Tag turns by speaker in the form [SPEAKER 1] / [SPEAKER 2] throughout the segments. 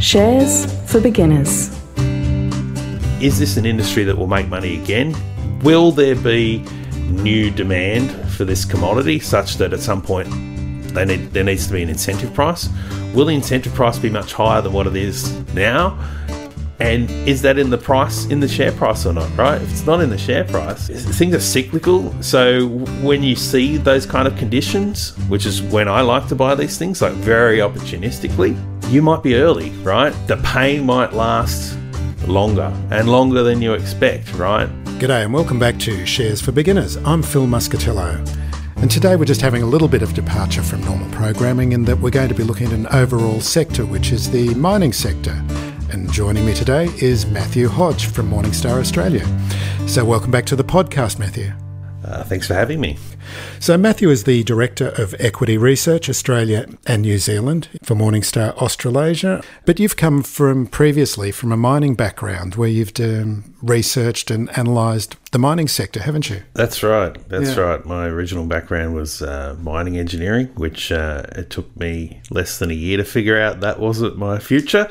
[SPEAKER 1] Shares for beginners.
[SPEAKER 2] Is this an industry that will make money again? Will there be new demand for this commodity such that at some point they need, there needs to be an incentive price? Will the incentive price be much higher than what it is now? And is that in the price, in the share price or not, right? If it's not in the share price, things are cyclical. So when you see those kind of conditions, which is when I like to buy these things, like very opportunistically, you might be early, right? The pain might last longer and longer than you expect, right?
[SPEAKER 3] G'day and welcome back to Shares for Beginners. I'm Phil Muscatello. And today we're just having a little bit of departure from normal programming in that we're going to be looking at an overall sector, which is the mining sector. And joining me today is Matthew Hodge from Morningstar Australia. So, welcome back to the podcast, Matthew.
[SPEAKER 2] Uh, thanks for having me.
[SPEAKER 3] So, Matthew is the Director of Equity Research Australia and New Zealand for Morningstar Australasia. But you've come from previously from a mining background where you've um, researched and analysed the mining sector, haven't you?
[SPEAKER 2] That's right. That's yeah. right. My original background was uh, mining engineering, which uh, it took me less than a year to figure out that wasn't my future.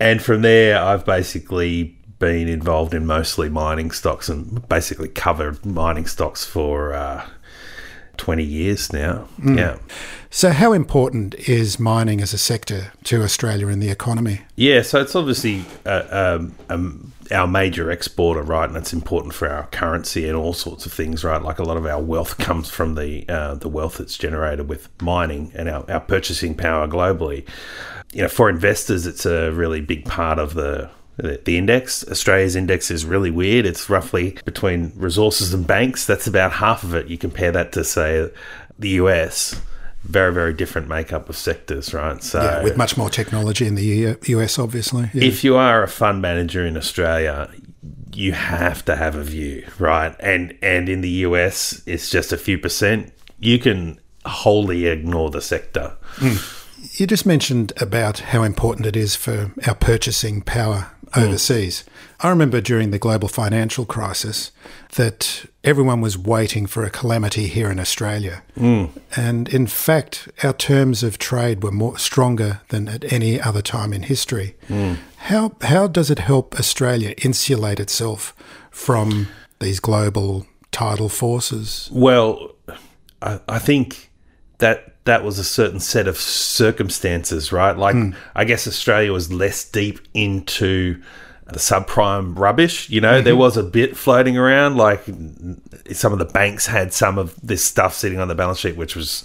[SPEAKER 2] And from there, I've basically been involved in mostly mining stocks and basically covered mining stocks for uh, 20 years now. Mm. Yeah.
[SPEAKER 3] So, how important is mining as a sector to Australia and the economy?
[SPEAKER 2] Yeah, so it's obviously uh, um, um, our major exporter, right? And it's important for our currency and all sorts of things, right? Like a lot of our wealth comes from the uh, the wealth that's generated with mining and our, our purchasing power globally you know, for investors, it's a really big part of the the index. Australia's index is really weird. It's roughly between resources and banks. That's about half of it. You compare that to say the US. Very, very different makeup of sectors, right?
[SPEAKER 3] So, yeah, with much more technology in the US, obviously.
[SPEAKER 2] Yeah. If you are a fund manager in Australia, you have to have a view, right? And and in the US, it's just a few percent. You can wholly ignore the sector. Mm.
[SPEAKER 3] You just mentioned about how important it is for our purchasing power overseas. Mm. I remember during the global financial crisis that everyone was waiting for a calamity here in Australia. Mm. And in fact, our terms of trade were more stronger than at any other time in history. Mm. How how does it help Australia insulate itself from these global tidal forces?
[SPEAKER 2] Well, I, I think that that was a certain set of circumstances, right? Like, mm. I guess Australia was less deep into the subprime rubbish. You know, mm-hmm. there was a bit floating around. Like, some of the banks had some of this stuff sitting on the balance sheet, which was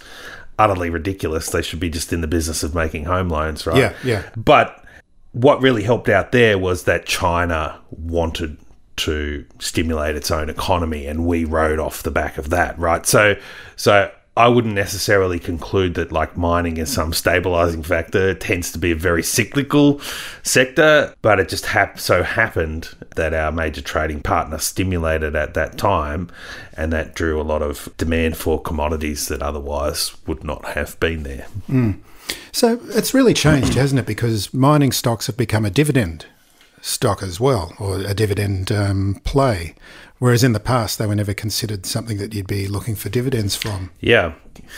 [SPEAKER 2] utterly ridiculous. They should be just in the business of making home loans, right?
[SPEAKER 3] Yeah, yeah.
[SPEAKER 2] But what really helped out there was that China wanted to stimulate its own economy, and we rode off the back of that, right? So, so I wouldn't necessarily conclude that like mining is some stabilizing factor. It tends to be a very cyclical sector, but it just hap- so happened that our major trading partner stimulated at that time, and that drew a lot of demand for commodities that otherwise would not have been there.
[SPEAKER 3] Mm. So it's really changed, hasn't it? Because mining stocks have become a dividend stock as well, or a dividend um, play Whereas in the past, they were never considered something that you'd be looking for dividends from.
[SPEAKER 2] Yeah,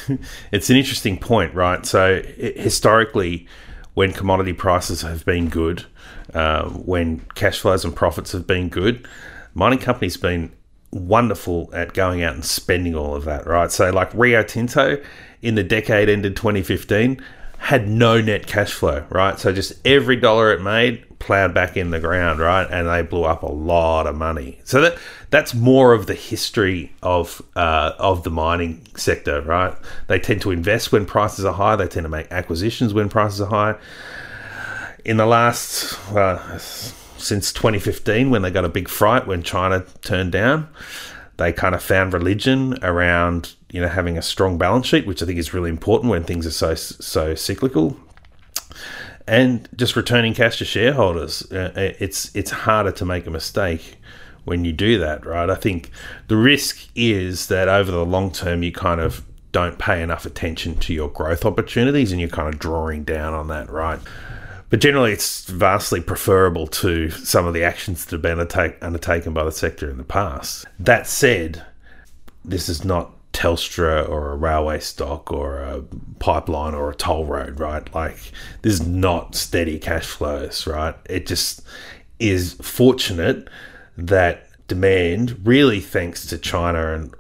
[SPEAKER 2] it's an interesting point, right? So, historically, when commodity prices have been good, uh, when cash flows and profits have been good, mining companies have been wonderful at going out and spending all of that, right? So, like Rio Tinto in the decade ended 2015 had no net cash flow, right? So, just every dollar it made plowed back in the ground, right? And they blew up a lot of money. So that that's more of the history of uh, of the mining sector, right? They tend to invest when prices are high. They tend to make acquisitions when prices are high. In the last uh, since 2015, when they got a big fright when China turned down, they kind of found religion around you know having a strong balance sheet, which I think is really important when things are so so cyclical and just returning cash to shareholders. Uh, it's it's harder to make a mistake when you do that, right? I think the risk is that over the long term, you kind of don't pay enough attention to your growth opportunities and you're kind of drawing down on that, right? But generally, it's vastly preferable to some of the actions that have been undertaken by the sector in the past. That said, this is not Telstra or a railway stock or a pipeline or a toll road, right? Like, this is not steady cash flows, right? It just is fortunate that demand, really thanks to China and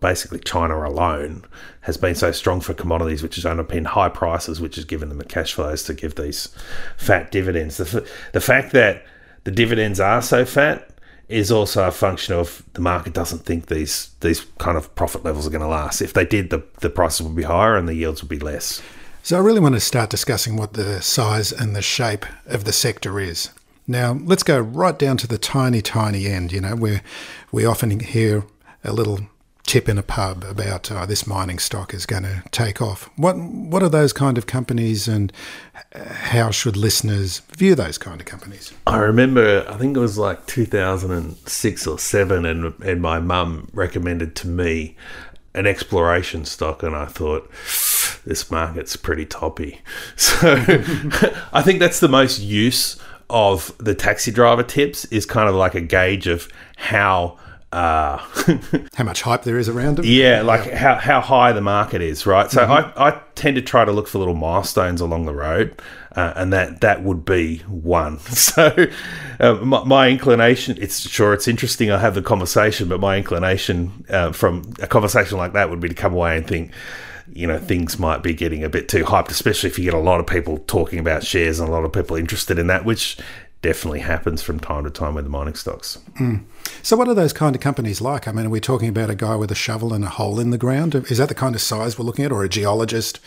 [SPEAKER 2] basically China alone, has been so strong for commodities, which has underpinned high prices, which has given them the cash flows to give these fat dividends. The, f- the fact that the dividends are so fat is also a function of the market doesn't think these these kind of profit levels are going to last. If they did, the, the prices would be higher and the yields would be less.
[SPEAKER 3] So I really want to start discussing what the size and the shape of the sector is. Now, let's go right down to the tiny, tiny end, you know, where we often hear a little tip in a pub about uh, this mining stock is going to take off. What what are those kind of companies, and how should listeners view those kind of companies?
[SPEAKER 2] I remember, I think it was like 2006 or seven, and and my mum recommended to me an exploration stock, and I thought this market's pretty toppy. So I think that's the most use of the taxi driver tips is kind of like a gauge of how uh,
[SPEAKER 3] how much hype there is around them.
[SPEAKER 2] Yeah, like yeah. how, how high the market is, right? So mm-hmm. I, I tend to try to look for little milestones along the road, uh, and that that would be one. So uh, my, my, inclination, it's sure it's interesting. I have the conversation, but my inclination uh, from a conversation like that would be to come away and think you know things might be getting a bit too hyped, especially if you get a lot of people talking about shares and a lot of people interested in that, which definitely happens from time to time with the mining stocks.
[SPEAKER 3] Mm. So, what are those kind of companies like? I mean, are we talking about a guy with a shovel and a hole in the ground? Is that the kind of size we're looking at, or a geologist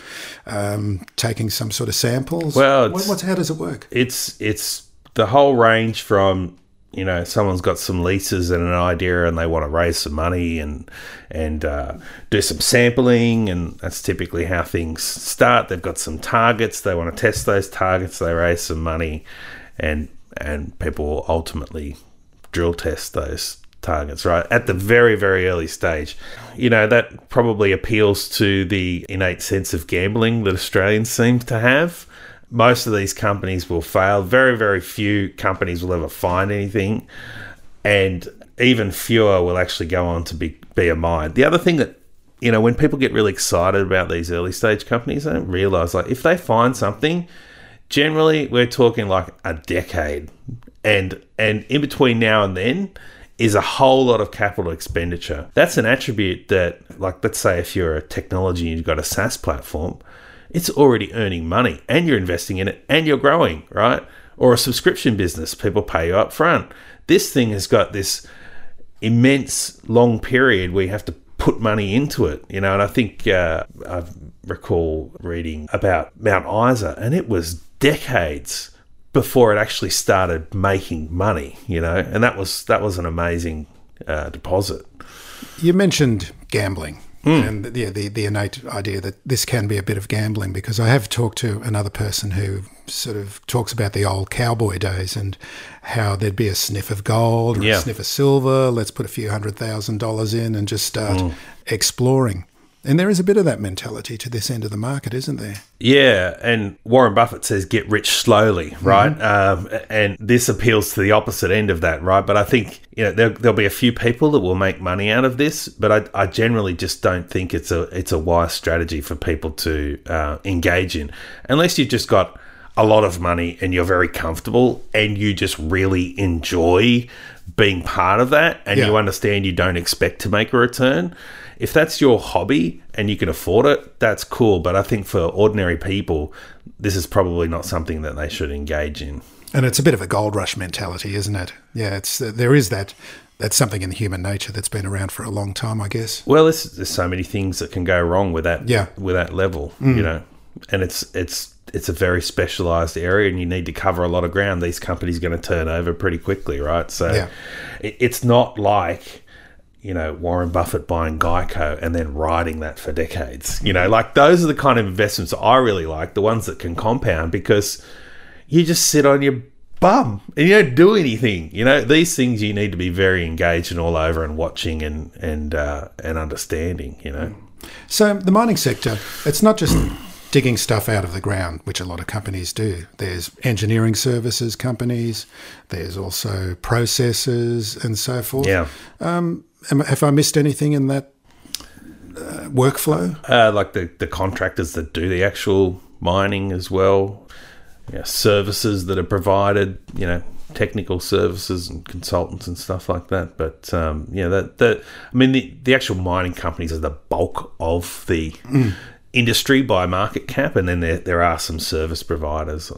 [SPEAKER 3] um, taking some sort of samples?
[SPEAKER 2] Well,
[SPEAKER 3] what, how does it work?
[SPEAKER 2] It's it's the whole range from you know someone's got some leases and an idea and they want to raise some money and and uh, do some sampling and that's typically how things start they've got some targets they want to test those targets they raise some money and and people will ultimately drill test those targets right at the very very early stage you know that probably appeals to the innate sense of gambling that australians seem to have most of these companies will fail. Very, very few companies will ever find anything, and even fewer will actually go on to be be a mine. The other thing that you know, when people get really excited about these early stage companies, they don't realize like if they find something, generally we're talking like a decade, and and in between now and then is a whole lot of capital expenditure. That's an attribute that, like, let's say if you're a technology and you've got a SaaS platform, it's already earning money and you're investing in it and you're growing, right? Or a subscription business, people pay you up front. This thing has got this immense long period where you have to put money into it, you know. And I think uh, I recall reading about Mount Isa, and it was decades before it actually started making money, you know. And that was that was an amazing uh, deposit.
[SPEAKER 3] You mentioned gambling Mm. And the, the, the innate idea that this can be a bit of gambling because I have talked to another person who sort of talks about the old cowboy days and how there'd be a sniff of gold or yeah. a sniff of silver. Let's put a few hundred thousand dollars in and just start mm. exploring. And there is a bit of that mentality to this end of the market, isn't there?
[SPEAKER 2] Yeah, and Warren Buffett says get rich slowly, right? Mm-hmm. Um, and this appeals to the opposite end of that, right? But I think you know there, will be a few people that will make money out of this, but I, I, generally just don't think it's a it's a wise strategy for people to uh, engage in, unless you've just got a lot of money and you're very comfortable and you just really enjoy being part of that, and yeah. you understand you don't expect to make a return if that's your hobby and you can afford it, that's cool. But I think for ordinary people, this is probably not something that they should engage in.
[SPEAKER 3] And it's a bit of a gold rush mentality, isn't it? Yeah, it's there is that. That's something in human nature that's been around for a long time, I guess.
[SPEAKER 2] Well, there's, there's so many things that can go wrong with that.
[SPEAKER 3] Yeah.
[SPEAKER 2] with that level, mm. you know, and it's it's it's a very specialized area and you need to cover a lot of ground these companies are going to turn over pretty quickly right so yeah. it, it's not like you know, Warren Buffett buying Geico and then riding that for decades. You know, like those are the kind of investments I really like, the ones that can compound because you just sit on your bum and you don't do anything. You know, these things you need to be very engaged and all over and watching and and uh, and understanding. You know.
[SPEAKER 3] So the mining sector, it's not just digging stuff out of the ground, which a lot of companies do. There's engineering services companies. There's also processors and so forth.
[SPEAKER 2] Yeah.
[SPEAKER 3] Um, am- have I missed anything in that uh, workflow?
[SPEAKER 2] Uh, like the, the contractors that do the actual mining as well. Yeah, services that are provided, you know, technical services and consultants and stuff like that. But um, yeah, that that I mean, the, the actual mining companies are the bulk of the industry by market cap, and then there there are some service providers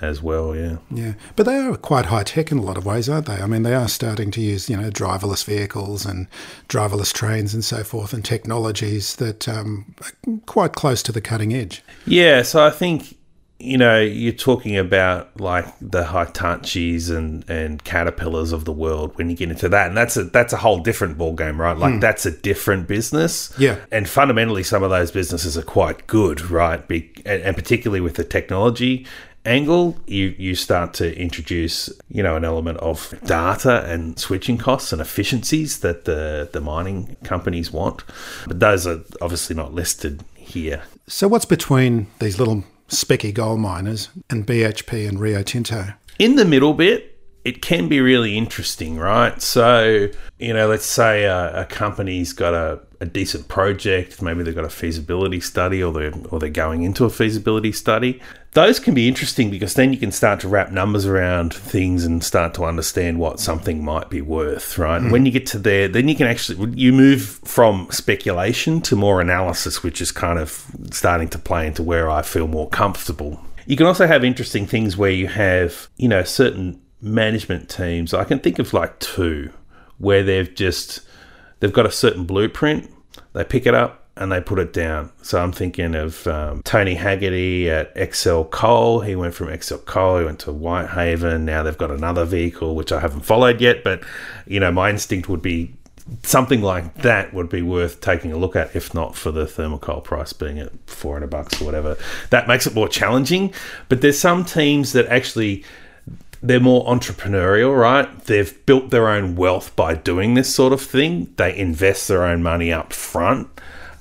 [SPEAKER 2] as well. Yeah,
[SPEAKER 3] Yeah, but they are quite high tech in a lot of ways, aren't they? I mean, they are starting to use you know driverless vehicles and driverless trains and so forth, and technologies that um, are quite close to the cutting edge.
[SPEAKER 2] yeah. So I think you know you're talking about like the Hitachis and and Caterpillars of the world when you get into that, and that's a that's a whole different ball game, right? Like hmm. that's a different business.
[SPEAKER 3] Yeah.
[SPEAKER 2] and fundamentally, some of those businesses are quite good, right? Be, and, and particularly with the technology angle, you you start to introduce you know an element of data and switching costs and efficiencies that the the mining companies want, but those are obviously not listed here.
[SPEAKER 3] So, what's between these little specky gold miners and BHP and Rio Tinto?
[SPEAKER 2] in the middle bit, it can be really interesting, right? So, you know, let's say a, a company's got a, a decent project, maybe they've got a feasibility study or they're, or they're going into a feasibility study. Those can be interesting because then you can start to wrap numbers around things and start to understand what something might be worth, right? And hmm. when you get to there, then you can actually you move from speculation to more analysis, which is kind of starting to play into where I feel more comfortable you can also have interesting things where you have, you know, certain management teams. I can think of like two where they've just they've got a certain blueprint, they pick it up and they put it down. So I'm thinking of um, Tony Haggarty at Excel Coal. He went from Excel Coal, he went to Whitehaven. Now they've got another vehicle which I haven't followed yet, but you know, my instinct would be something like that would be worth taking a look at, if not for the thermal coal price being at 400 bucks or whatever. That makes it more challenging. But there's some teams that actually they're more entrepreneurial, right? They've built their own wealth by doing this sort of thing. They invest their own money up front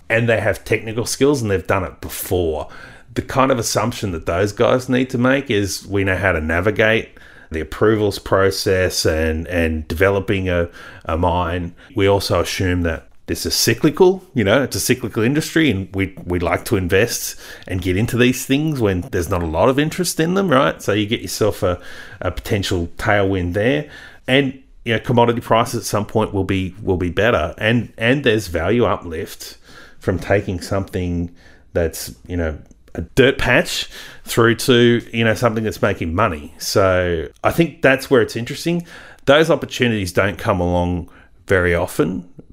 [SPEAKER 2] and they have technical skills and they've done it before. The kind of assumption that those guys need to make is we know how to navigate the approvals process and and developing a, a mine. We also assume that this is cyclical, you know, it's a cyclical industry and we we like to invest and get into these things when there's not a lot of interest in them, right? So you get yourself a, a potential tailwind there. And you know, commodity prices at some point will be will be better and and there's value uplift from taking something that's, you know, a dirt patch through to you know something that's making money. So I think that's where it's interesting. Those opportunities don't come along very often,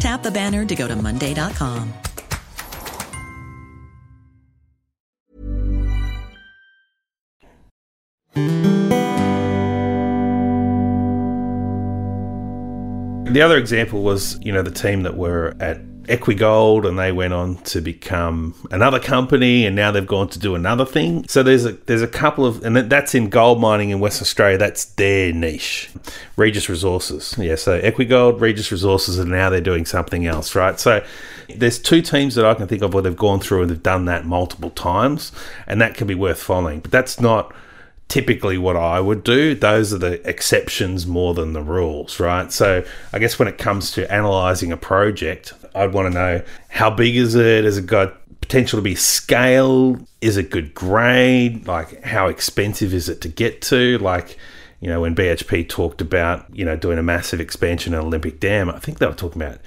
[SPEAKER 4] Tap the banner to go to Monday.com.
[SPEAKER 2] The other example was, you know, the team that were at Equigold and they went on to become another company and now they've gone to do another thing. So there's a there's a couple of and that's in gold mining in West Australia. That's their niche. Regis Resources. Yeah, so Equigold, Regis Resources and now they're doing something else, right? So there's two teams that I can think of where they've gone through and they've done that multiple times and that can be worth following. But that's not typically what I would do. Those are the exceptions more than the rules, right? So I guess when it comes to analyzing a project, I'd want to know how big is it? Has it got potential to be scale? Is it good grade? Like how expensive is it to get to? Like you know, when BHP talked about, you know, doing a massive expansion at Olympic Dam, I think they were talking about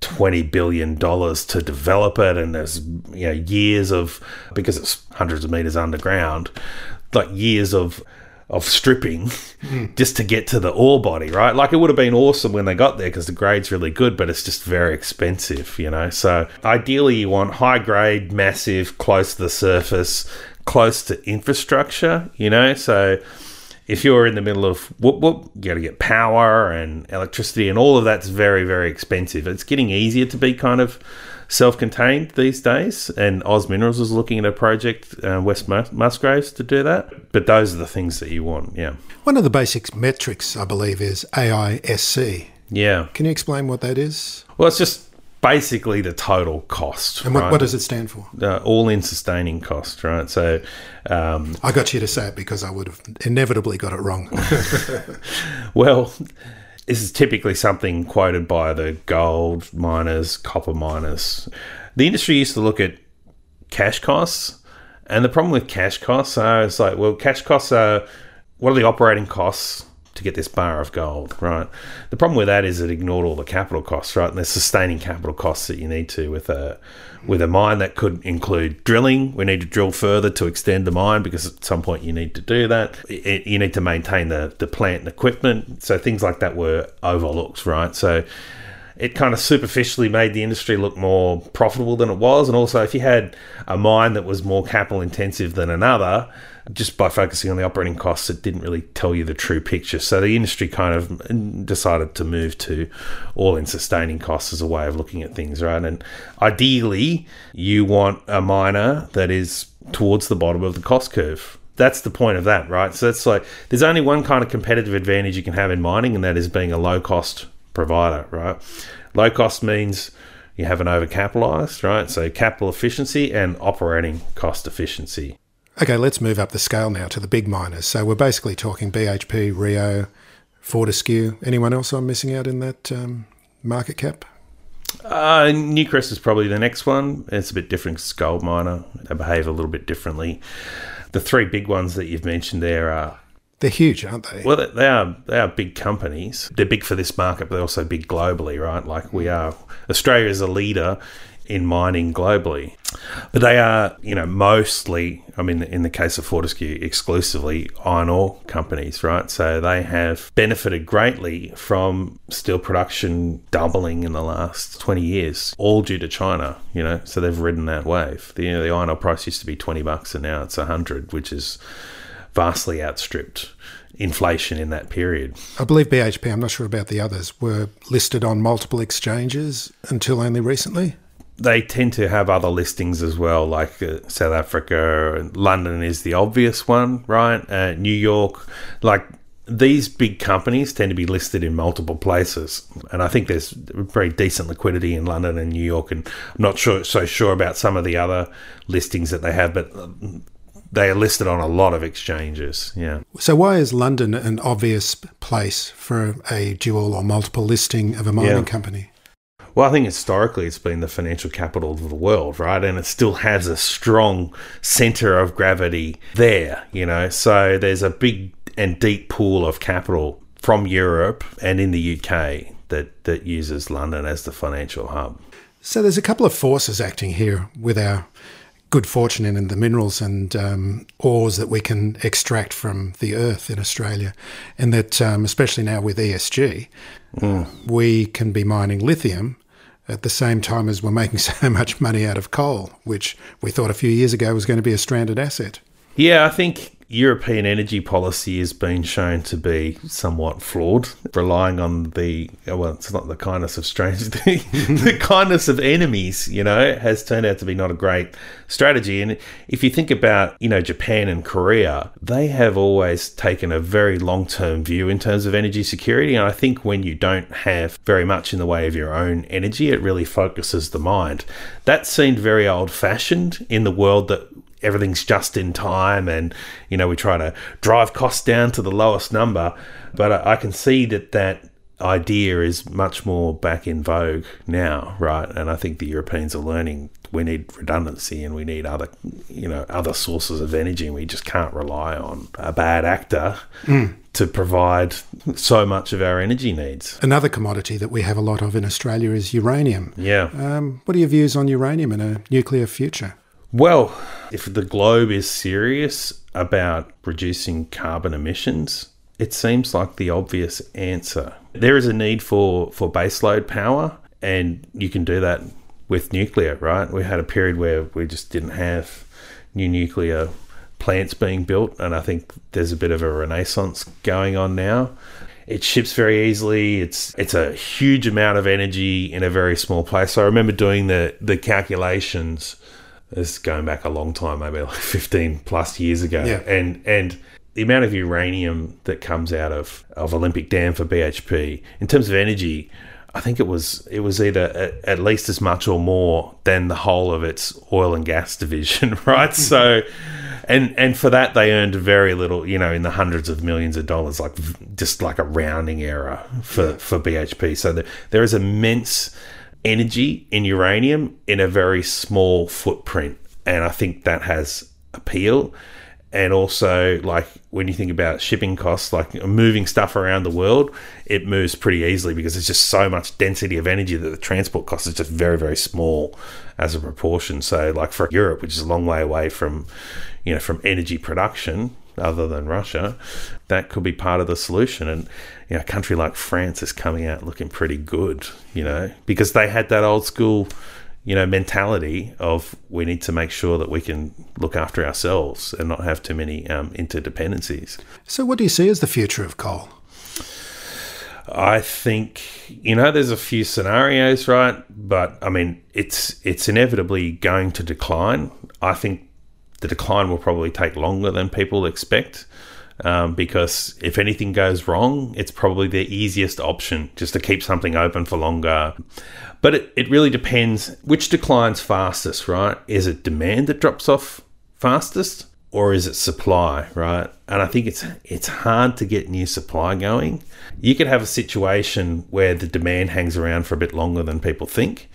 [SPEAKER 2] twenty billion dollars to develop it, and there's you know years of because it's hundreds of meters underground, like years of of stripping hmm. just to get to the ore body, right? Like it would have been awesome when they got there because the grade's really good, but it's just very expensive, you know. So ideally, you want high grade, massive, close to the surface, close to infrastructure, you know. So if you're in the middle of whoop whoop, you got to get power and electricity, and all of that's very, very expensive. It's getting easier to be kind of self-contained these days, and Oz Minerals is looking at a project, uh, West Mus- Musgraves, to do that. But those are the things that you want, yeah,
[SPEAKER 3] One of the basic metrics, I believe, is AISC.
[SPEAKER 2] yeah.
[SPEAKER 3] Can you explain what that is?
[SPEAKER 2] Well, it's just basically the total cost,
[SPEAKER 3] And what,
[SPEAKER 2] right?
[SPEAKER 3] what does it stand for?
[SPEAKER 2] uh, all-in sustaining cost, right? So, um,
[SPEAKER 3] I got you to say it because I would have inevitably got it wrong.
[SPEAKER 2] Well, this is typically something quoted by the gold miners, copper miners. The industry used to look at cash costs, and the problem with cash costs are it's like, well, cash costs are what are the operating costs to get this bar of gold, right? The problem with that is it ignored all the capital costs, right? And there's sustaining capital costs that you need to with a with a mine that could include drilling. We need to drill further to extend the mine because at some point you need to do that. It, you need to maintain the, the plant and equipment. So things like that were overlooked, right? So it kind of superficially made the industry look more profitable than it was. And also, if you had a mine that was more capital intensive than another, just by focusing on the operating costs, it didn't really tell you the true picture. So the industry kind of decided to move to all in sustaining costs as a way of looking at things, right? And ideally, you want a miner that is towards the bottom of the cost curve. That's the point of that, right? So it's like there's only one kind of competitive advantage you can have in mining, and that is being a low cost provider, right? Low cost means you haven't overcapitalized, right? So capital efficiency and operating cost efficiency.
[SPEAKER 3] Okay, let's move up the scale now to the big miners. So we're basically talking BHP, Rio, Fortescue. Anyone else I'm missing out in that um, market cap?
[SPEAKER 2] Uh, Newcrest is probably the next one. It's a bit different gold miner. They behave a little bit differently. The three big ones that you've mentioned there are
[SPEAKER 3] They're huge, aren't they?
[SPEAKER 2] Well, they are they are big companies. They're big for this market, but they're also big globally, right? Like we are. Australia is a leader in mining globally, but they are, you know, mostly. I mean, in the case of Fortescue, exclusively iron ore companies, right? So they have benefited greatly from steel production doubling in the last twenty years, all due to China. You know, so they've ridden that wave. The you know, the iron ore price used to be twenty bucks, and now it's a hundred, which is vastly outstripped inflation in that period.
[SPEAKER 3] I believe BHP, I'm not sure about the others, were listed on multiple exchanges until only recently.
[SPEAKER 2] They tend to have other listings as well, like uh, South Africa. and London is the obvious one, right? Uh, New York, like these big companies tend to be listed in multiple places, and I think there's very decent liquidity in London and New York. And I'm not sure so sure about some of the other listings that they have, but um, they are listed on a lot of exchanges. Yeah.
[SPEAKER 3] So why is London an obvious place for a dual or multiple listing of a mining
[SPEAKER 2] Yeah.
[SPEAKER 3] company?
[SPEAKER 2] Well, I think historically it's been the financial capital of the world, right? And it still has a strong center of gravity there, you know. So there's a big and deep pool of capital from Europe and in the UK that, that uses London as the financial hub.
[SPEAKER 3] So there's a couple of forces acting here with our good fortune in the minerals and um, ores that we can extract from the earth in Australia, and that um, especially now with ESG, uh, we can be mining lithium at the same time as we're making so much money out of coal, which we thought a few years ago was going to be a stranded asset.
[SPEAKER 2] Yeah, I think European energy policy has been shown to be somewhat flawed, relying on the well, it's not the kindness of strangers, the, the kindness of enemies. You know, has turned out to be not a great strategy. And if you think about, you know, Japan and Korea, they have always taken a very long-term view in terms of energy security. And I think when you don't have very much in the way of your own energy, it really focuses the mind. That seemed very old-fashioned in the world that everything's just in time and you know we try to drive costs down to the lowest number. But I I can see that that idea is much more back in vogue now right? And I think the Europeans are learning we need redundancy and we need other you know other sources of energy and we just can't rely on a bad actor to provide so much of our energy needs.
[SPEAKER 3] Another commodity that we have a lot of in Australia is uranium.
[SPEAKER 2] yeah.
[SPEAKER 3] Um, what are your views on uranium in a nuclear future?
[SPEAKER 2] Well, if the globe is serious about reducing carbon emissions, it seems like the obvious answer. There is a need for, for baseload power, and you can do that with nuclear, right? We had a period where we just didn't have new nuclear plants being built, and I think there's a bit of a renaissance going on now. It ships very easily. It's it's a huge amount of energy in a very small place. So I remember doing the the calculations. This is going back a long time, maybe like 15 plus years ago,
[SPEAKER 3] Yeah.
[SPEAKER 2] and and the amount of uranium that comes out of, of Olympic Dam for BHP in terms of energy, I think it was it was either at, at least as much or more than the whole of its oil and gas division, right? Hmm. so, and and for that they earned very little, you know, in the hundreds of millions of dollars, like just like a rounding error for for BHP. So there, there is immense energy in uranium in a very small footprint, and I think that has appeal. And also like when you think about shipping costs like moving stuff around the world it moves pretty easily because there's just so much density of energy that the transport cost is just very very small as a proportion. So like for europe which is a long way away from you know from energy production other than russia that could be part of the solution and you know a country like france is coming out looking pretty good you know because they had that old school you know, mentality of we need to make sure that we can look after ourselves and not have too many um, interdependencies.
[SPEAKER 3] So, what do you see as the future of coal?
[SPEAKER 2] I think you know there's a few scenarios, right? But I mean, it's it's inevitably going to decline. I think the decline will probably take longer than people expect. Um, because if anything goes wrong, it's probably the easiest option just to keep something open for longer. But it, it really depends which declines fastest, right? Is it demand that drops off fastest or is it supply, right? And I think it's it's hard to get new supply going. You could have a situation where the demand hangs around for a bit longer than people think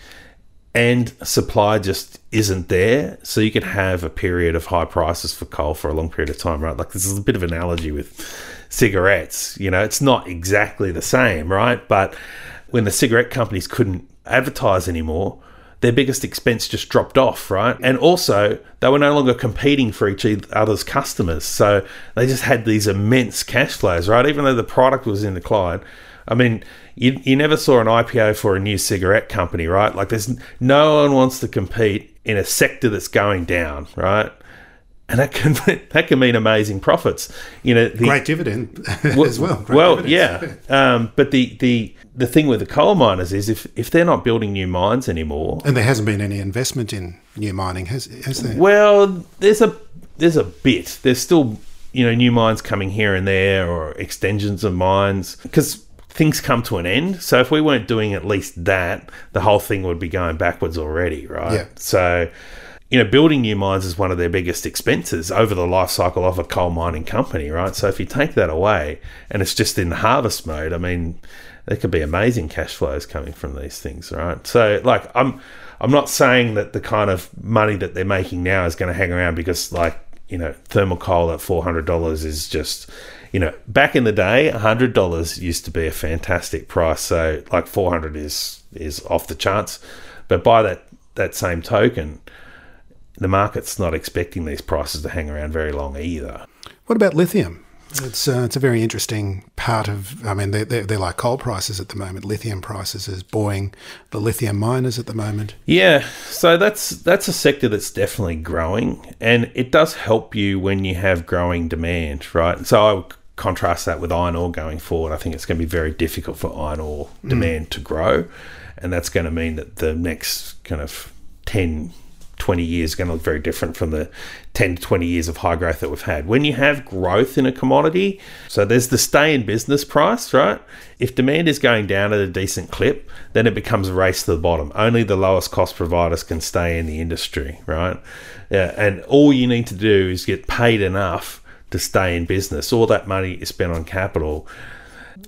[SPEAKER 2] and supply just isn't there. So you could have a period of high prices for coal for a long period of time, right? Like this is a bit of an analogy with cigarettes. You know, it's not exactly the same, right? But when the cigarette companies couldn't advertise anymore, their biggest expense just dropped off, right? And also, they were no longer competing for each other's customers. So they just had these immense cash flows, right? Even though the product was in decline. I mean, you, you never saw an IPO for a new cigarette company, right? Like, there's no one wants to compete in a sector that's going down, right? And that can that can mean amazing profits. You know, the,
[SPEAKER 3] Great dividend as well. Great
[SPEAKER 2] well,
[SPEAKER 3] dividends.
[SPEAKER 2] yeah. Um, but the, the the thing with the coal miners is if if they're not building new mines anymore,
[SPEAKER 3] And there hasn't been any investment in new mining, has, has there?
[SPEAKER 2] well, there's a there's a bit. There's still you know new mines coming here and there or extensions of mines because things come to an end. So if we weren't doing at least that, the whole thing would be going backwards already, right?
[SPEAKER 3] Yeah.
[SPEAKER 2] So you know, building new mines is one of their biggest expenses over the life cycle of a coal mining company, right? So if you take that away and it's just in the harvest mode, I mean, there could be amazing cash flows coming from these things, right? So like I'm I'm not saying that the kind of money that they're making now is going to hang around because like, you know, thermal coal at $400 is just you know, back in the day, hundred dollars used to be a fantastic price. So, like four hundred is is off the charts. But by that that same token, the market's not expecting these prices to hang around very long either.
[SPEAKER 3] What about lithium? It's uh, it's a very interesting part of. I mean, they're, they're, they're like coal prices at the moment. Lithium prices is buoying the lithium miners at the moment.
[SPEAKER 2] Yeah, so that's that's a sector that's definitely growing, and it does help you when you have growing demand, right? So I would contrast that with iron ore going forward. I think it's going to be very difficult for iron ore mm. demand to grow, and that's going to mean that the next kind of 10, 20 years are going to look very different from the 10 to 20 years of high growth that we've had. When you have growth in a commodity, so there's the stay in business price, right? If demand is going down at a decent clip, then it becomes a race to the bottom. Only the lowest cost providers can stay in the industry, right? Yeah, and all you need to do is get paid enough to stay in business. All that money is spent on capital.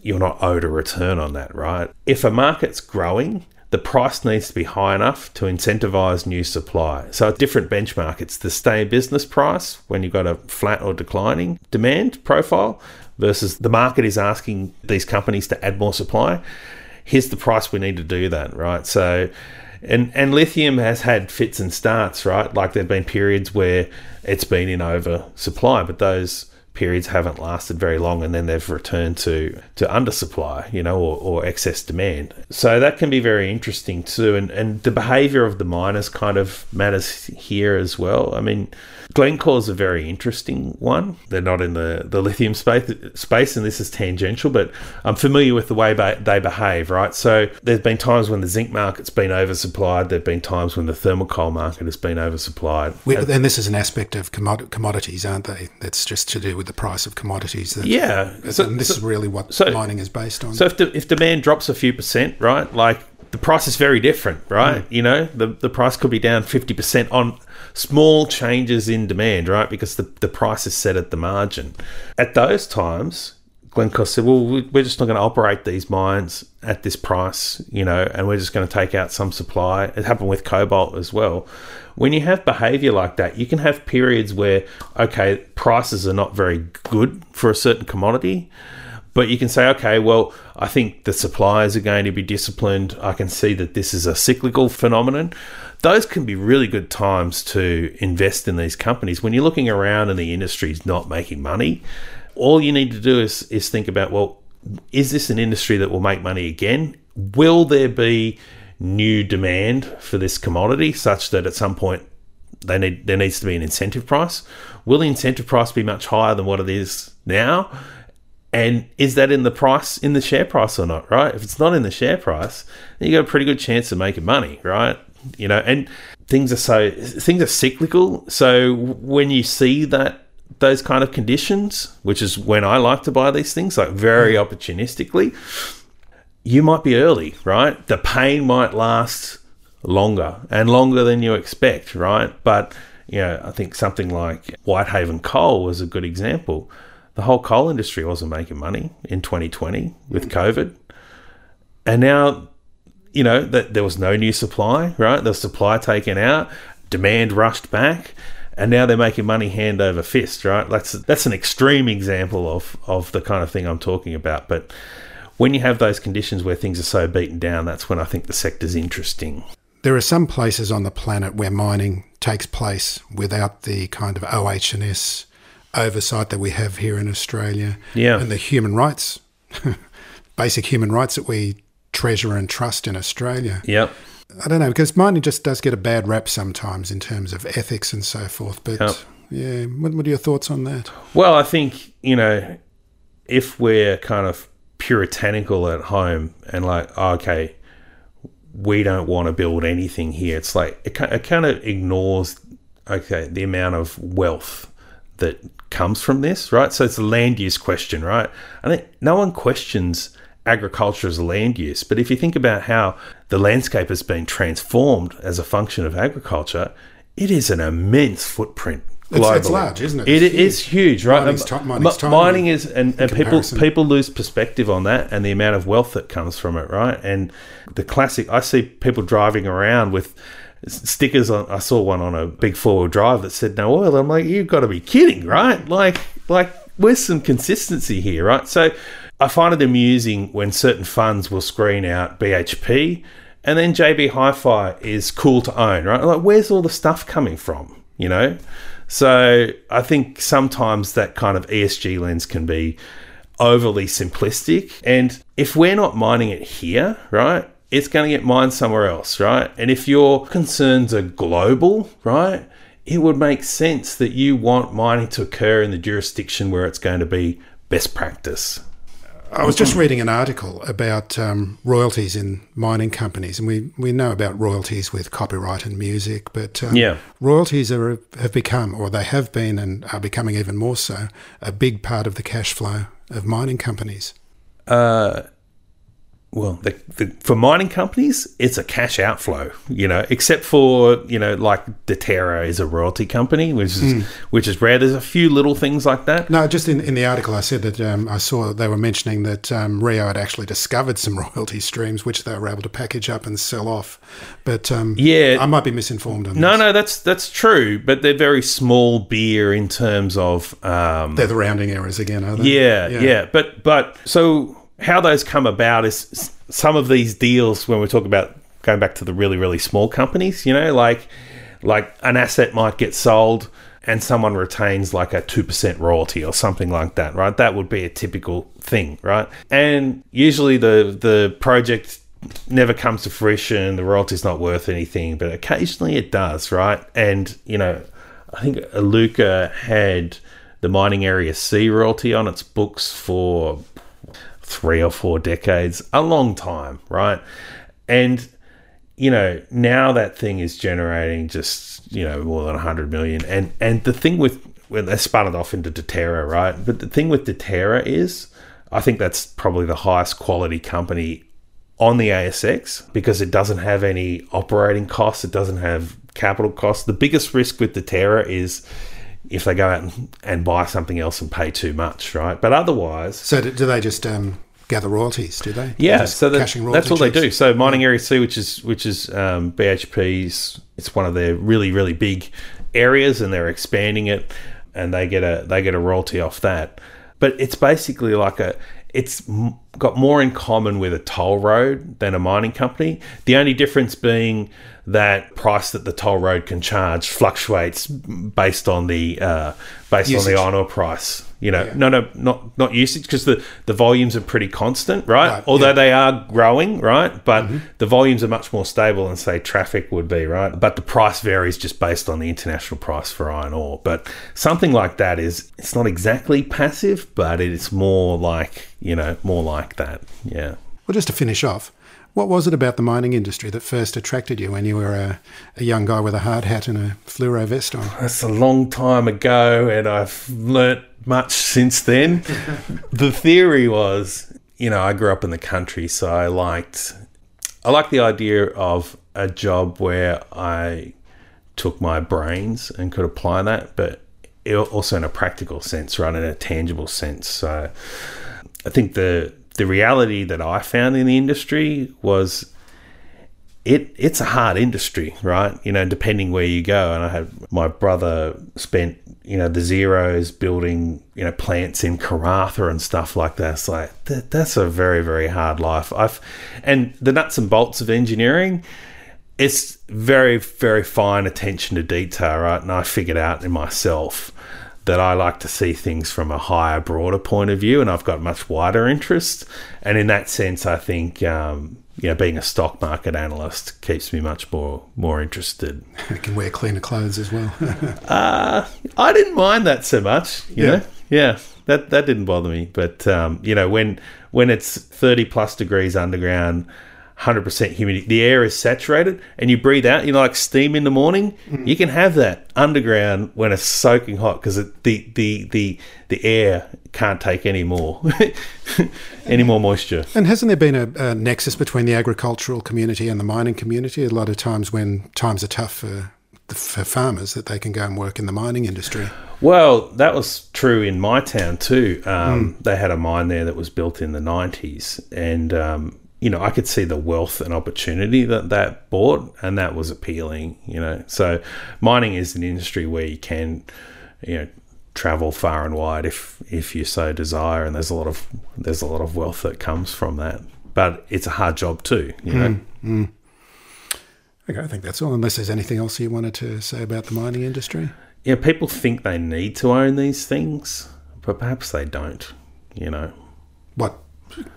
[SPEAKER 2] You're not owed a return on that, right? If a market's growing, the price needs to be high enough to incentivize new supply. So, a different benchmark, it's the stay in business price when you've got a flat or declining demand profile versus the market is asking these companies to add more supply. Here's the price we need to do that, right? So, And and lithium has had fits and starts, right? Like there've been periods where it's been in oversupply, but those periods haven't lasted very long and then they've returned to to undersupply you know or, or excess demand so that can be very interesting too and and the behavior of the miners kind of matters here as well i mean Glencore's a very interesting one. They're not in the, the lithium space, space, and this is tangential, but I'm familiar with the way they behave, right? So there's been times when the zinc market's been oversupplied. There've been times when the thermal coal market has been oversupplied.
[SPEAKER 3] We, and this is an aspect of commod- commodities, aren't they? That's just to do with the price of commodities. That,
[SPEAKER 2] yeah.
[SPEAKER 3] So, and this so, is really what so, mining is based on.
[SPEAKER 2] So if, the, if demand drops a few percent, right, like the price is very different, right? Mm. You know, the, the price could be down 50% on small changes in demand, right? Because the, the price is set at the margin. At those times, Glencore said, well, we're just not going to operate these mines at this price, you know, and we're just going to take out some supply. It happened with cobalt as well. When you have behavior like that, you can have periods where, okay, prices are not very good for a certain commodity but you can say, okay, well, I think the suppliers are going to be disciplined. I can see that this is a cyclical phenomenon. Those can be really good times to invest in these companies. When you're looking around and the industry is not making money, all you need to do is, is think about, well, is this an industry that will make money again? Will there be new demand for this commodity such that at some point they need there needs to be an incentive price? Will the incentive price be much higher than what it is now? And is that in the price, in the share price or not, right? If it's not in the share price, then you got a pretty good chance of making money, right? You know, and things are so things are cyclical. So when you see that those kind of conditions, which is when I like to buy these things, like very mm. opportunistically, you might be early, right? The pain might last longer and longer than you expect, right? But you know, I think something like Whitehaven Coal was a good example the whole coal industry wasn't making money in 2020 with COVID. And now, you know, that there was no new supply, right? The supply taken out, demand rushed back, and now they're making money hand over fist, right? That's that's an extreme example of of the kind of thing I'm talking about. But when you have those conditions where things are so beaten down, that's when I think the sector's interesting.
[SPEAKER 3] There are some places on the planet where mining takes place without the kind of OH&S oversight that we have here in Australia.
[SPEAKER 2] Yeah.
[SPEAKER 3] And the human rights, basic human rights that we treasure and trust in Australia.
[SPEAKER 2] Yep.
[SPEAKER 3] I don't know, because mining just does get a bad rap sometimes in terms of ethics and so forth. But yep. yeah, what, what are your thoughts on that?
[SPEAKER 2] Well, I think, you know, if we're kind of puritanical at home and like, oh, okay, we don't want to build anything here, it's like it, it kind of ignores, okay, the amount of wealth that comes from this, right? So it's a land use question, right? I think no one questions agriculture as land use, but if you think about how the landscape has been transformed as a function of agriculture, it is an immense footprint.
[SPEAKER 3] It's, it's large, isn't it?
[SPEAKER 2] It huge. is huge, right? Mining's um, t- mining's mining is, and, and people people lose perspective on that and the amount of wealth that comes from it, right? And the classic, I see people driving around with stickers on. I saw one on a big four wheel drive that said no oil. I'm like, you've got to be kidding, right? Like, like where's some consistency here, right? So I find it amusing when certain funds will screen out BHP and then JB Hi-Fi is cool to own, right? Like, where's all the stuff coming from? You know. So I think sometimes that kind of ESG lens can be overly simplistic. And if we're not mining it here, right, it's going to get mined somewhere else, right? And if your concerns are global, right, it would make sense that you want mining to occur in the jurisdiction where it's going to be best practice.
[SPEAKER 3] I was just reading an article about um, royalties in mining companies, and we, we know about royalties with copyright and music, but um,
[SPEAKER 2] yeah.
[SPEAKER 3] royalties are, have become, or they have been and are becoming even more so, a big part of the cash flow of mining companies.
[SPEAKER 2] Uh, well, the, the, for mining companies, it's a cash outflow, you know, except for, you know, like Deterra is a royalty company, which is mm. which is rare. There's a few little things like that.
[SPEAKER 3] No, just in, in the article, I said that um, I saw they were mentioning that um, Rio had actually discovered some royalty streams, which they were able to package up and sell off. But um,
[SPEAKER 2] yeah,
[SPEAKER 3] I might be misinformed on
[SPEAKER 2] no,
[SPEAKER 3] this.
[SPEAKER 2] No, that's that's true, but they're very small beer in terms of. Um,
[SPEAKER 3] they're the rounding errors again, are they?
[SPEAKER 2] Yeah, yeah, yeah. But, but so how those come about is some of these deals when we talk about going back to the really really small companies, you know, like like an asset might get sold and someone retains like a 2% royalty or something like that, right? That would be a typical thing, right? And usually the the project never comes to fruition, the royalty's not worth anything, but occasionally it does, right? And, you know, I think Iluka had the mining area C royalty on its books for three or four decades, a long time, right? And you know, now that thing is generating just, you know, more than 100 million. And and the thing with when they spun it off into Deterra, right? But the thing with Deterra is I think that's probably the highest quality company on the ASX because it doesn't have any operating costs, it doesn't have capital costs. The biggest risk with Deterra is if they go out and, and buy something else and pay too much, right? But otherwise,
[SPEAKER 3] So do, do they just um, gather royalties? Do they?
[SPEAKER 2] yeah,
[SPEAKER 3] Just
[SPEAKER 2] so that, that's all they do. So mining area C, which is which is um, BHP's, it's one of their really really big areas, and they're expanding it, and they get a they get a royalty off that. But it's basically like a it's got more in common with a toll road than a mining company. The only difference being that price that the toll road can charge fluctuates based on the uh, based
[SPEAKER 3] Usage.
[SPEAKER 2] on the iron ore price. You know, no, no, not not usage because the the volumes are pretty constant, right?
[SPEAKER 3] Right,
[SPEAKER 2] Although
[SPEAKER 3] yeah.
[SPEAKER 2] they are growing, right? But mm-hmm. the volumes are much more stable than say traffic would be, right? But the price varies just based on the international price for iron ore. But something like that is it's not exactly passive, but it's more like you know more like that. Yeah.
[SPEAKER 3] Well, just to finish off, what was it about the mining industry that first attracted you when you were a, a young guy with a hard hat and a fluoro vest on?
[SPEAKER 2] That's a long time ago, and I've learnt much since then. the theory was, you know, I grew up in the country, so I liked, I liked the idea of a job where I took my brains and could apply that, but also in a practical sense, right, in a tangible sense. So, I think the the reality that I found in the industry was it it's a hard industry, right? You know, depending where you go. And I had my brother spent you know the zeros building you know plants in Karratha and stuff like that. It's like that, that's a very very hard life. I've and the nuts and bolts of engineering. It's very very fine attention to detail, right? And I figured out in myself that I like to see things from a higher, broader point of view, and I've got much wider interest. And in that sense, I think um, you know being a stock market analyst keeps me much more more interested.
[SPEAKER 3] You can wear cleaner clothes as well.
[SPEAKER 2] I didn't mind that so much, you
[SPEAKER 3] Yeah.
[SPEAKER 2] know. Yeah, that that didn't bother me. But um, you know, when when it's thirty plus degrees underground, hundred percent humidity, the air is saturated, and you breathe out, you know, like steam in the morning. You can have that underground when it's soaking hot because the the the the air can't take any more any more moisture.
[SPEAKER 3] and hasn't there been a, a nexus between the agricultural community and the mining community? A lot of times when times are tough for, for farmers, that they can go and work in the mining industry.
[SPEAKER 2] Well, that was true in my town too. Um, They had a mine there that was built in the 90s. And, um, you know, I could see the wealth and opportunity that that brought, and that was appealing, you know. So, mining is an industry where you can, you know, travel far and wide if if you so desire and there's a lot of there's a lot of wealth that comes from that but it's a hard job too you know mm, mm.
[SPEAKER 3] Okay, I think that's all. Unless there's anything else you wanted to say about the mining industry.
[SPEAKER 2] yeah people think they need to own these things but perhaps they don't you know
[SPEAKER 3] What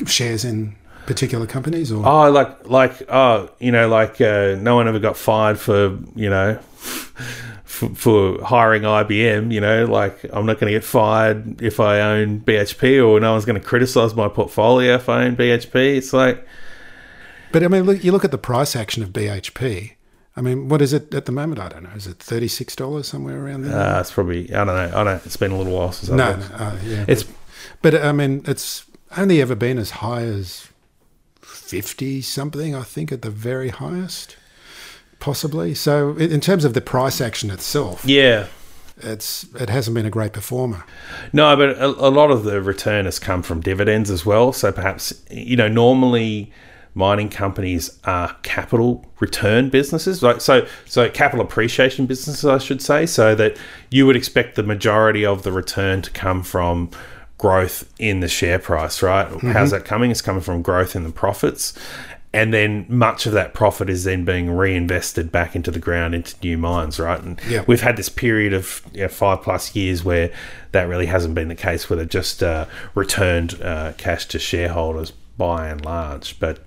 [SPEAKER 3] shares in particular companies or
[SPEAKER 2] Oh, like like oh, you know, like uh, no one ever got fired for you know for, for hiring IBM. You know, like I'm not going to get fired if I own BHP, or no one's going to criticize my portfolio if I own BHP. It's like
[SPEAKER 3] But I mean, look, you look at the price action of BHP. I mean, what is it at the moment? I don't know. Is it thirty six dollars somewhere around there?
[SPEAKER 2] uh, it's probably I don't know. I don't. It's been a little while since I
[SPEAKER 3] no,
[SPEAKER 2] looked.
[SPEAKER 3] no uh, yeah.
[SPEAKER 2] It's
[SPEAKER 3] but I mean, it's only ever been as high as fifty something. I think at the very highest, possibly. So, in terms of the price action itself,
[SPEAKER 2] yeah.
[SPEAKER 3] it's it hasn't been a great performer.
[SPEAKER 2] No, but a, a lot of the return has come from dividends as well. So perhaps, you know, normally mining companies are capital return businesses, like so so capital appreciation businesses, I should say, so that you would expect the majority of the return to come from growth in the share price, right? How's that coming? It's coming from growth in the profits. and then much of that profit is then being reinvested back into the ground into new mines, right? And
[SPEAKER 3] Yeah.
[SPEAKER 2] we've had this period of you know, five plus years where that really hasn't been the case, where they've just uh, returned uh, cash to shareholders by and large. But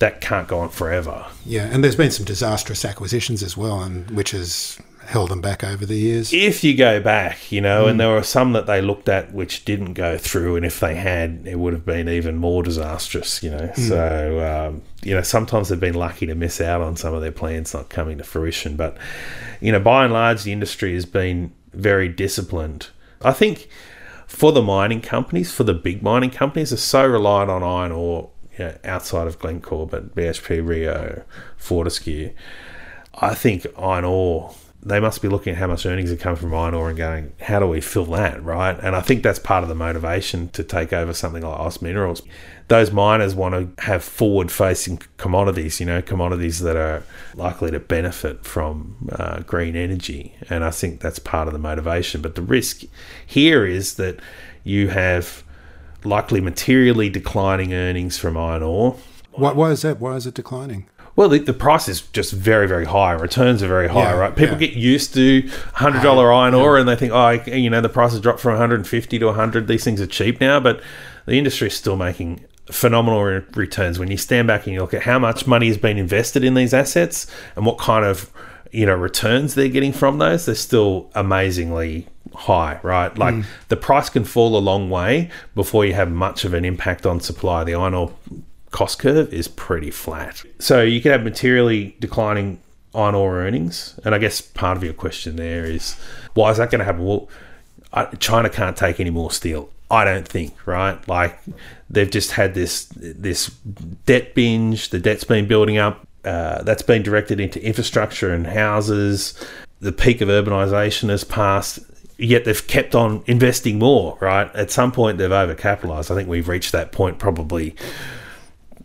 [SPEAKER 2] that can't go on forever.
[SPEAKER 3] Yeah, and there's been some disastrous acquisitions as well, and which has held them back over the years.
[SPEAKER 2] If you go back, you know, and there were some that they looked at which didn't go through, and if they had, it would have been even more disastrous, you know. So, um, you know, sometimes they've been lucky to miss out on some of their plans not coming to fruition. But, you know, by and large, the industry has been very disciplined. I think for the mining companies, for the big mining companies, are so reliant on iron ore you know, outside of Glencore, but BHP, Rio, Fortescue. I think iron ore, they must be looking at how much earnings are coming from iron ore and going, how do we fill that, right? And I think that's part of the motivation to take over something like OZ Minerals. Those miners want to have forward facing commodities, you know, commodities that are likely to benefit from uh, green energy. And I think that's part of the motivation. But the risk here is that you have likely materially declining earnings from iron ore.
[SPEAKER 3] Why, why is that? Why is it declining?
[SPEAKER 2] Well, the, the price is just very, very high. Returns are very high,
[SPEAKER 3] Yeah,
[SPEAKER 2] right? People
[SPEAKER 3] yeah.
[SPEAKER 2] get used to hundred dollar iron ore, and they think, oh, you know, the price has dropped from one hundred and fifty to hundred. These things are cheap now, but the industry is still making phenomenal re- returns. When you stand back and you look at how much money has been invested in these assets and what kind of you know returns they're getting from those, they're still amazingly high, right? Like mm. the price can fall a long way before you have much of an impact on supply. The iron ore cost curve is pretty flat. So you could have materially declining iron ore earnings. And I guess part of your question there is why is that going to happen? Well, China can't take any more steel. I don't think, right? Like they've just had this this debt binge. The debt's been building up. Uh, that's been directed into infrastructure and houses. The peak of urbanisation has passed. Yet they've kept on investing more, right? At some point, they've overcapitalised. I think we've reached that point probably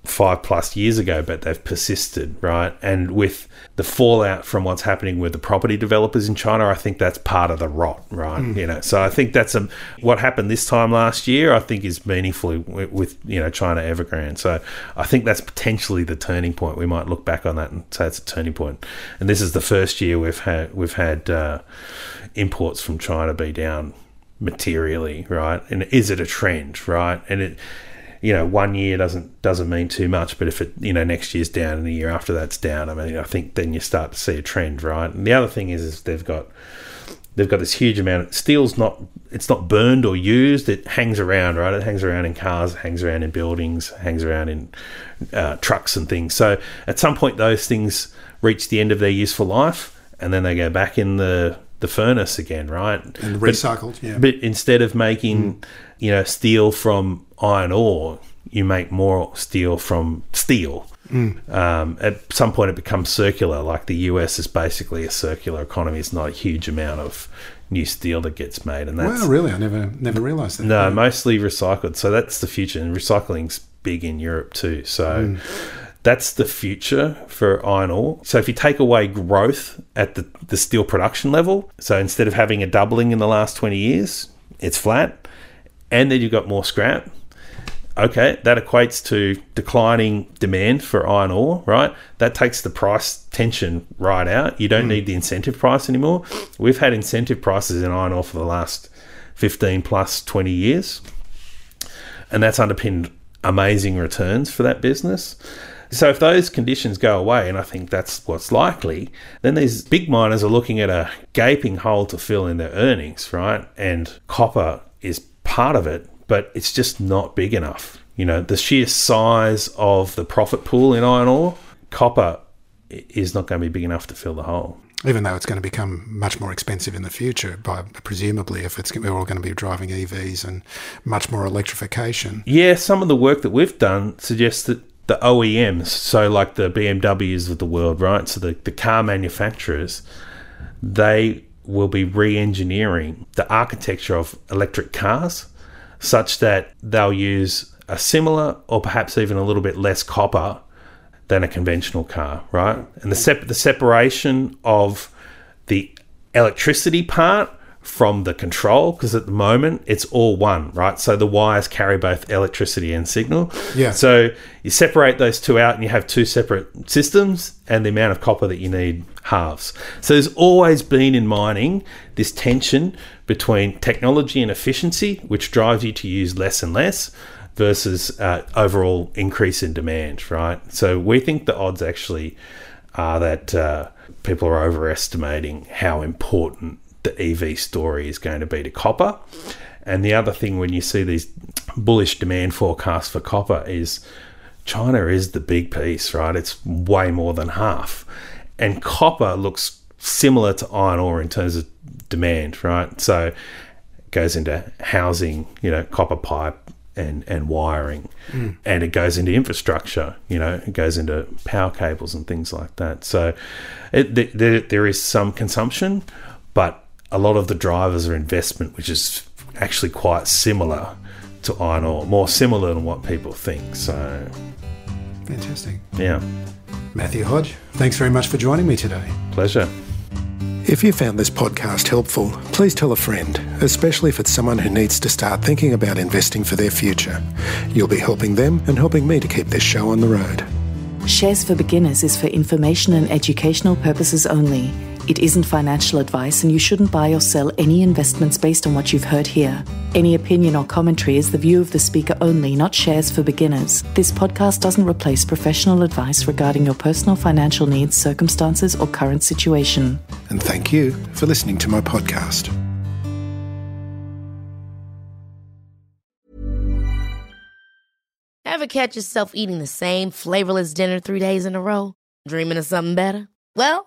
[SPEAKER 2] five plus years ago, but they've persisted, right? And with the fallout from what's happening with the property developers in China, I think that's part of the rot, right? You know, so I think that's a, what happened this time last year. I think is meaningful with, with you know China Evergrande. So I think that's potentially the turning point. We might look back on that and say it's a turning point. And this is the first year we've had we've had uh, imports from China be down materially, right? And is it a trend, right? And it you know, one year doesn't doesn't mean too much, but if it you know next year's down and the year after that's down, I mean, I think then you start to see a trend, right? And the other thing is, is they've got they've got this huge amount. Of, steel's not it's not burned or used; it hangs around, right? It hangs around in cars, hangs around in buildings, hangs around in uh, trucks and things. So at some point, those things reach the end of their useful life, and then they go back in the the furnace again, right?
[SPEAKER 3] And
[SPEAKER 2] But-
[SPEAKER 3] recycled, yeah.
[SPEAKER 2] but instead of making, you know, steel from iron ore, you make more steel from steel. Um, at some point, it becomes circular. Like the US is basically a circular economy. It's not a huge amount of new steel that gets made, and that's
[SPEAKER 3] Wow, really? I never never realised that.
[SPEAKER 2] no, mostly recycled. So that's the future, and recycling's big in Europe too. So that's the future for iron ore. So if you take away growth at the, the steel production level, so instead of having a doubling in the last 20 years, it's flat, and then you've got more scrap. Okay, that equates to declining demand for iron ore, right? That takes the price tension right out. You don't hmm. need the incentive price anymore. We've had incentive prices in iron ore for the last 15 plus 20 years and that's underpinned amazing returns for that business. So if those conditions go away, and I think that's what's likely, then these big miners are looking at a gaping hole to fill in their earnings, right? And copper is part of it, but it's just not big enough. You know, the sheer size of the profit pool in iron ore, copper is not going to be big enough to fill the hole.
[SPEAKER 3] Even though it's going to become much more expensive in the future, by presumably if it's we're all going to be driving EVs and much more electrification.
[SPEAKER 2] Yeah, some of the work that we've done suggests that the OEMs, so like the BMWs of the world, right? So the, the car manufacturers, they will be re engineering the architecture of electric cars such that they'll use a similar or perhaps even a little bit less copper than a conventional car, right? And the sep- the separation of the electricity part from the control because at the moment it's all one, right? So the wires carry both electricity and signal.
[SPEAKER 3] Yeah.
[SPEAKER 2] So you separate those two out and you have two separate systems, and the amount of copper that you need halves. So there's always been in mining this tension between technology and efficiency, which drives you to use less and less. Versus uh, overall increase in demand, right? So we think the odds actually are that uh, people are overestimating how important the EV story is going to be to copper. And the other thing, when you see these bullish demand forecasts for copper, is China is the big piece, right? It's way more than half. And copper looks similar to iron ore in terms of demand, right? So it goes into housing, you know, copper pipe and, and wiring, mm. and it goes into infrastructure. You know, it goes into power cables and things like that. So, it, there, there is some consumption, but a lot of the drivers are investment, which is actually quite similar to iron ore, more similar than what people think. So,
[SPEAKER 3] fantastic.
[SPEAKER 2] Yeah.
[SPEAKER 3] Matthew Hodge, thanks very much for joining me today.
[SPEAKER 2] Pleasure.
[SPEAKER 3] If you found this podcast helpful, please tell a friend, especially if it's someone who needs to start thinking about investing for their future. You'll be helping them and helping me to keep this show on the road.
[SPEAKER 1] Shares for Beginners is for information and educational purposes only. It isn't financial advice, and you shouldn't buy or sell any investments based on what you've heard here. Any opinion or commentary is the view of the speaker only, not shares for beginners. This podcast doesn't replace professional advice regarding your personal financial needs, circumstances, or current situation.
[SPEAKER 3] And thank you for listening to my podcast.
[SPEAKER 5] Ever catch yourself eating the same flavorless dinner three days in a row? Dreaming of something better? Well,